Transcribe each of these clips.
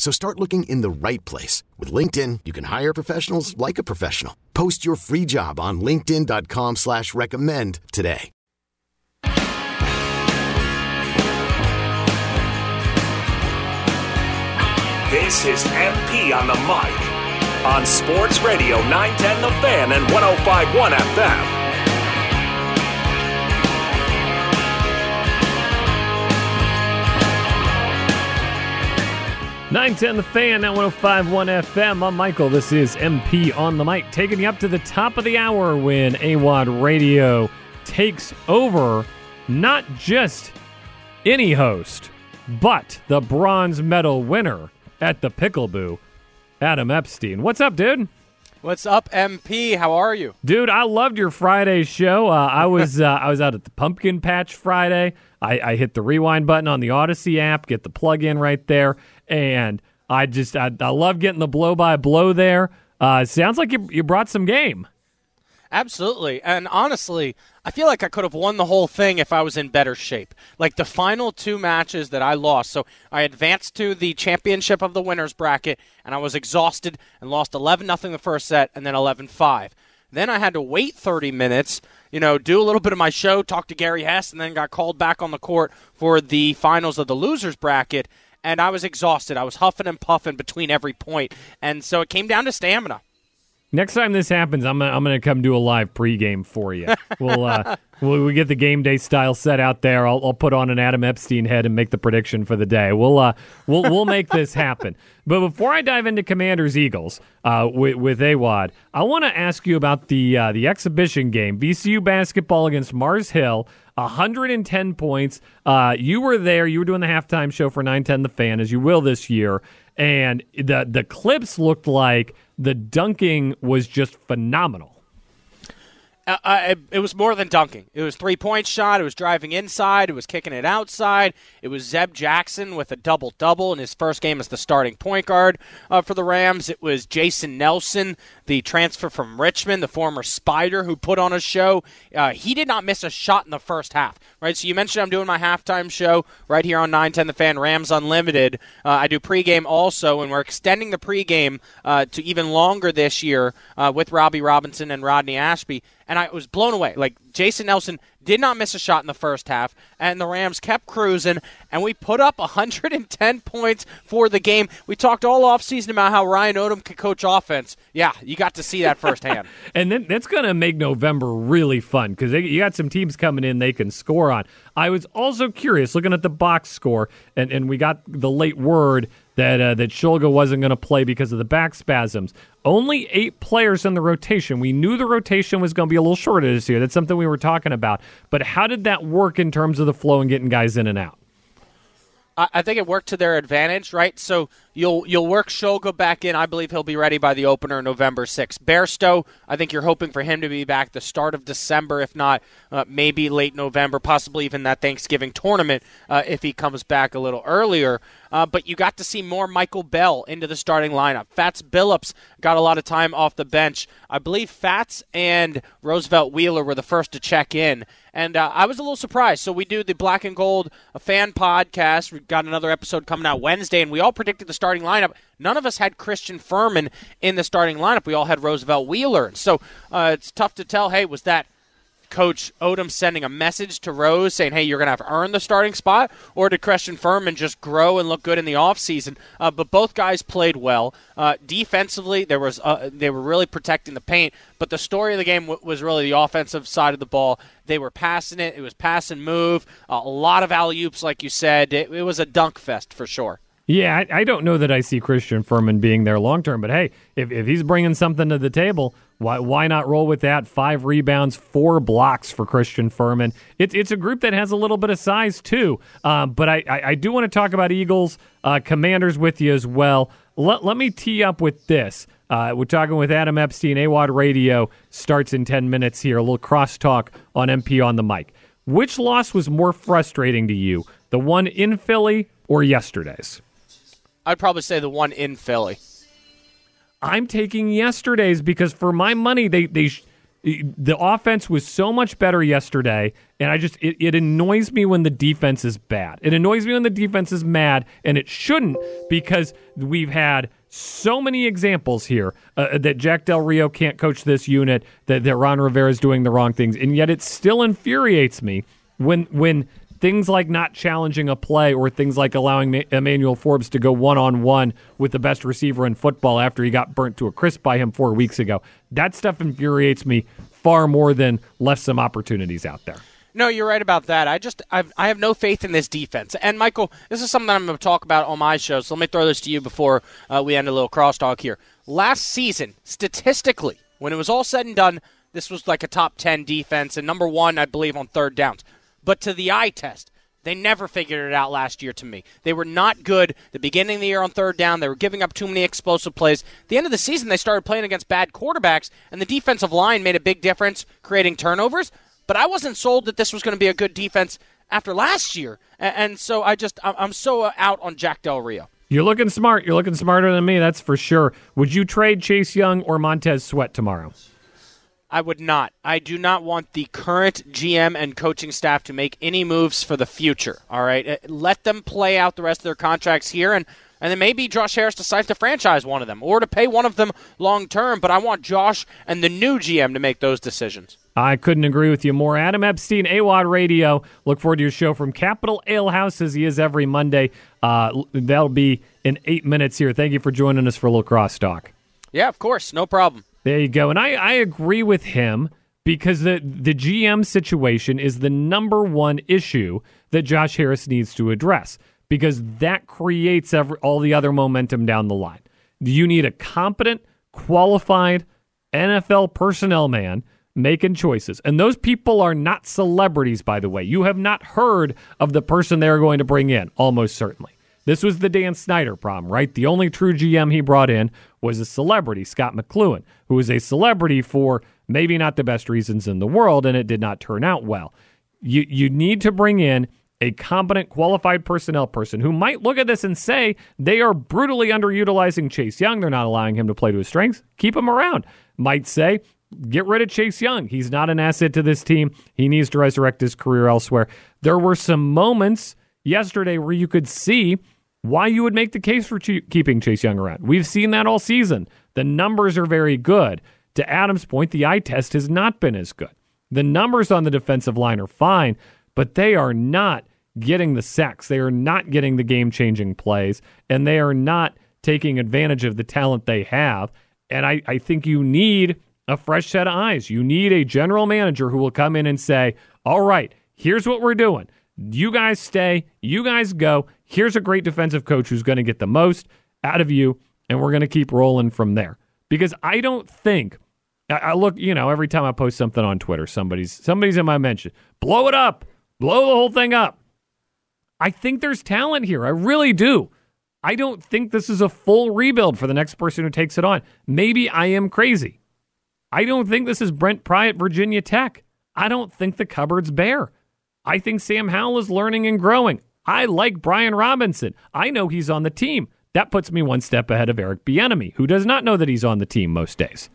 So start looking in the right place. With LinkedIn, you can hire professionals like a professional. Post your free job on linkedin.com slash recommend today. This is MP on the mic on Sports Radio 910 The Fan and 1051 FM. 910 The Fan, now 1051 FM. I'm Michael. This is MP on the mic, taking you up to the top of the hour when AWadd Radio takes over not just any host, but the bronze medal winner at the Pickleboo, Adam Epstein. What's up, dude? What's up, MP? How are you, dude? I loved your Friday show. Uh, I was uh, I was out at the Pumpkin Patch Friday. I, I hit the rewind button on the Audacy app, get the plug in right there, and I just I, I love getting the blow by blow there. Uh, sounds like you you brought some game. Absolutely. And honestly, I feel like I could have won the whole thing if I was in better shape. Like the final two matches that I lost. So I advanced to the championship of the winners bracket and I was exhausted and lost 11 nothing the first set and then 11-5. Then I had to wait 30 minutes, you know, do a little bit of my show, talk to Gary Hess and then got called back on the court for the finals of the losers bracket and I was exhausted. I was huffing and puffing between every point, and so it came down to stamina. Next time this happens, I'm gonna, I'm gonna come do a live pregame for you. We'll uh, we'll we get the game day style set out there. I'll, I'll put on an Adam Epstein head and make the prediction for the day. We'll uh, we'll we'll make this happen. But before I dive into Commanders Eagles uh, with, with AWadd, I want to ask you about the uh, the exhibition game VCU basketball against Mars Hill. 110 points. Uh, you were there. You were doing the halftime show for 910 The Fan, as you will this year. And the the clips looked like the dunking was just phenomenal. Uh, uh it was more than dunking. It was three point shot. It was driving inside. It was kicking it outside. It was Zeb Jackson with a double double in his first game as the starting point guard uh, for the Rams. It was Jason Nelson, the transfer from Richmond, the former Spider who put on a show. Uh, he did not miss a shot in the first half. Right. So you mentioned I'm doing my halftime show right here on 910 The Fan Rams Unlimited. Uh, I do pregame also, and we're extending the pregame to even longer this year with Robbie Robinson and Rodney Ashby and I was blown away. Like Jason Nelson did not miss a shot in the first half, and the Rams kept cruising, and we put up 110 points for the game. We talked all offseason about how Ryan Odom could coach offense. Yeah, you got to see that firsthand. and then that's going to make November really fun because you got some teams coming in they can score on. I was also curious looking at the box score, and, and we got the late word that uh, that Shulga wasn't going to play because of the back spasms. Only eight players in the rotation. We knew the rotation was going to be a little shorter this year. That's something we were talking about. But how did that work in terms of the flow and getting guys in and out? I think it worked to their advantage, right? So you'll you'll work Shulga back in. I believe he'll be ready by the opener November 6th. Bairstow, I think you're hoping for him to be back the start of December, if not uh, maybe late November, possibly even that Thanksgiving tournament uh, if he comes back a little earlier. Uh, but you got to see more Michael Bell into the starting lineup. Fats Billups got a lot of time off the bench. I believe Fats and Roosevelt Wheeler were the first to check in. And uh, I was a little surprised. So we do the Black and Gold fan podcast. We've got another episode coming out Wednesday, and we all predicted the starting lineup. None of us had Christian Fermin in the starting lineup. We all had Roosevelt Wheeler. So uh, it's tough to tell. Hey, was that Coach Odom sending a message to Rose saying, hey, you're going to have to earn the starting spot? Or did Christian Fermin just grow and look good in the offseason? Uh, but both guys played well. Uh, defensively, there was uh, they were really protecting the paint. But the story of the game w- was really the offensive side of the ball. They were passing it. It was pass and move. a lot of alley oops, like you said. It, it was a dunk fest for sure. Yeah, I, I, don't know that I see Christian Fermin being there long term, but hey, if, if he's bringing something to the table, why why not roll with that? Five rebounds, four blocks for Christian Fermin. It's it's a group that has a little bit of size too. Um, but I, I, I, do want to talk about Eagles, uh, Commanders with you as well. Let, let me tee up with this. Uh, we're talking with Adam Epstein. AWadd Radio starts in 10 minutes here. A little crosstalk on MP on the mic. Which loss was more frustrating to you, the one in Philly or yesterday's? I'd probably say the one in Philly. I'm taking yesterday's because for my money, they they the offense was so much better yesterday, and I just it, it annoys me when the defense is bad. It annoys me when the defense is mad, and it shouldn't because we've had so many examples here uh, that Jack Del Rio can't coach this unit, that, that Ron Rivera is doing the wrong things, and yet it still infuriates me when when things like not challenging a play or things like allowing Emmanuel Forbes to go one on one with the best receiver in football after he got burnt to a crisp by him four weeks ago. That stuff infuriates me far more than left some opportunities out there. No, you're right about that. I just I've, I have no faith in this defense. And Michael, this is something I'm going to talk about on my show. So let me throw this to you before uh, we end a little crosstalk here. Last season, statistically, when it was all said and done, this was like a top 10 defense and number one, I believe, on third downs but to the eye test. They never figured it out last year to me. They were not good the beginning of the year on third down. They were giving up too many explosive plays. the end of the season, they started playing against bad quarterbacks, and the defensive line made a big difference, creating turnovers. But I wasn't sold that this was going to be a good defense after last year. And, so I just, I'm so out on Jack Del Rio. You're looking smart. You're looking smarter than me, that's for sure. Would you trade Chase Young or Montez Sweat tomorrow? I would not. I do not want the current GM and coaching staff to make any moves for the future. All right, uh, let them play out the rest of their contracts here, and and then maybe Josh Harris decides to franchise one of them or to pay one of them long term. But I want Josh and the new GM to make those decisions. I couldn't agree with you more. Adam Epstein, AWadd Radio. Look forward to your show from Capital Ale House as he is every Monday. Uh, that'll be in eight minutes here. Thank you for joining us for a little crosstalk. Yeah, of course, no problem. There you go. And I, I agree with him because the, the GM situation is the number one issue that Josh Harris needs to address because that creates every, all the other momentum down the line. You need a competent, qualified NFL personnel man making choices. And those people are not celebrities, by the way. You have not heard of the person they're going to bring in, almost certainly. This was the Dan Snyder problem, right? The only true GM he brought in was a celebrity, Scot McCloughan, who was a celebrity for maybe not the best reasons in the world, and it did not turn out well. You you need to bring in a competent, qualified personnel person who might look at this and say they are brutally underutilizing Chase Young. They're not allowing him to play to his strengths. Keep him around. Might say, get rid of Chase Young. He's not an asset to this team. He needs to resurrect his career elsewhere. There were some moments yesterday where you could see why you would make the case for keeping Chase Young around. We've seen that all season. The numbers are very good. To Adam's point, the eye test has not been as good. The numbers on the defensive line are fine, but they are not getting the sacks. They are not getting the game changing plays, and they are not taking advantage of the talent they have. And I, I think you need a fresh set of eyes. You need a general manager who will come in and say, All right, here's what we're doing. You guys stay, you guys go. Here's a great defensive coach who's going to get the most out of you, and we're going to keep rolling from there. Because I don't think I, look, you know, every time I post something on Twitter, somebody's somebody's in my mention, blow it up, blow the whole thing up. I think there's talent here. I really do. I don't think this is a full rebuild for the next person who takes it on. Maybe I am crazy. I don't think this is Brent Pry at Virginia Tech. I don't think the cupboard's bare. I think Sam Howell is learning and growing. I like Brian Robinson. I know he's on the team. That puts me one step ahead of Eric Bieniemy, who does not know that he's on the team most days.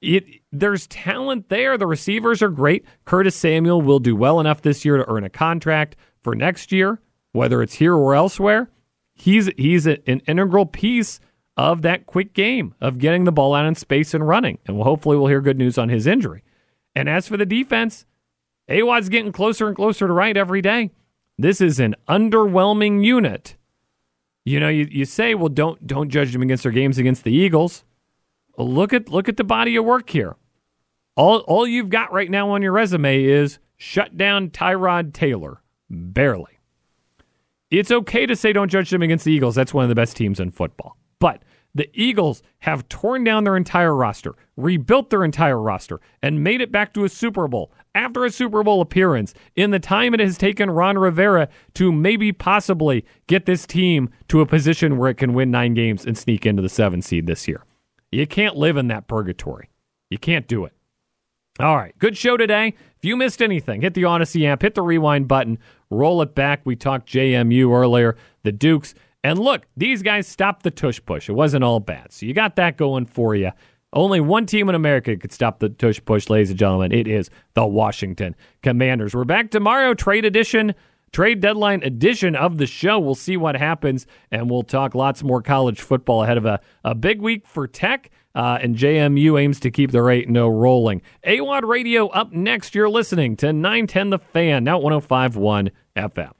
It, there's talent there. The receivers are great. Curtis Samuel will do well enough this year to earn a contract for next year, whether it's here or elsewhere. He's he's a, an integral piece of that quick game of getting the ball out in space and running. And we'll, hopefully we'll hear good news on his injury. And as for the defense, AWadd's getting closer and closer to right every day. This is an underwhelming unit. You know, you, you say, well, don't don't judge them against their games against the Eagles. Look at look at the body of work here. All all you've got right now on your resume is shut down Tyrod Taylor. Barely. It's okay to say don't judge them against the Eagles. That's one of the best teams in football. But the Eagles have torn down their entire roster, rebuilt their entire roster, and made it back to a Super Bowl after a Super Bowl appearance in the time it has taken Ron Rivera to maybe possibly get this team to a position where it can win nine games and sneak into the seven seed this year. You can't live in that purgatory. You can't do it. All right, good show today. If you missed anything, hit the Audacy app, hit the rewind button, roll it back. We talked JMU earlier, the Dukes. And look, these guys stopped the tush push. It wasn't all bad. So you got that going for you. Only one team in America could stop the tush push, ladies and gentlemen. It is the Washington Commanders. We're back tomorrow, trade edition, trade deadline edition of the show. We'll see what happens, and we'll talk lots more college football ahead of a, a big week for Tech. Uh, and JMU aims to keep the rate no rolling. AWadd Radio up next. You're listening to 910 The Fan, now 1051 FM.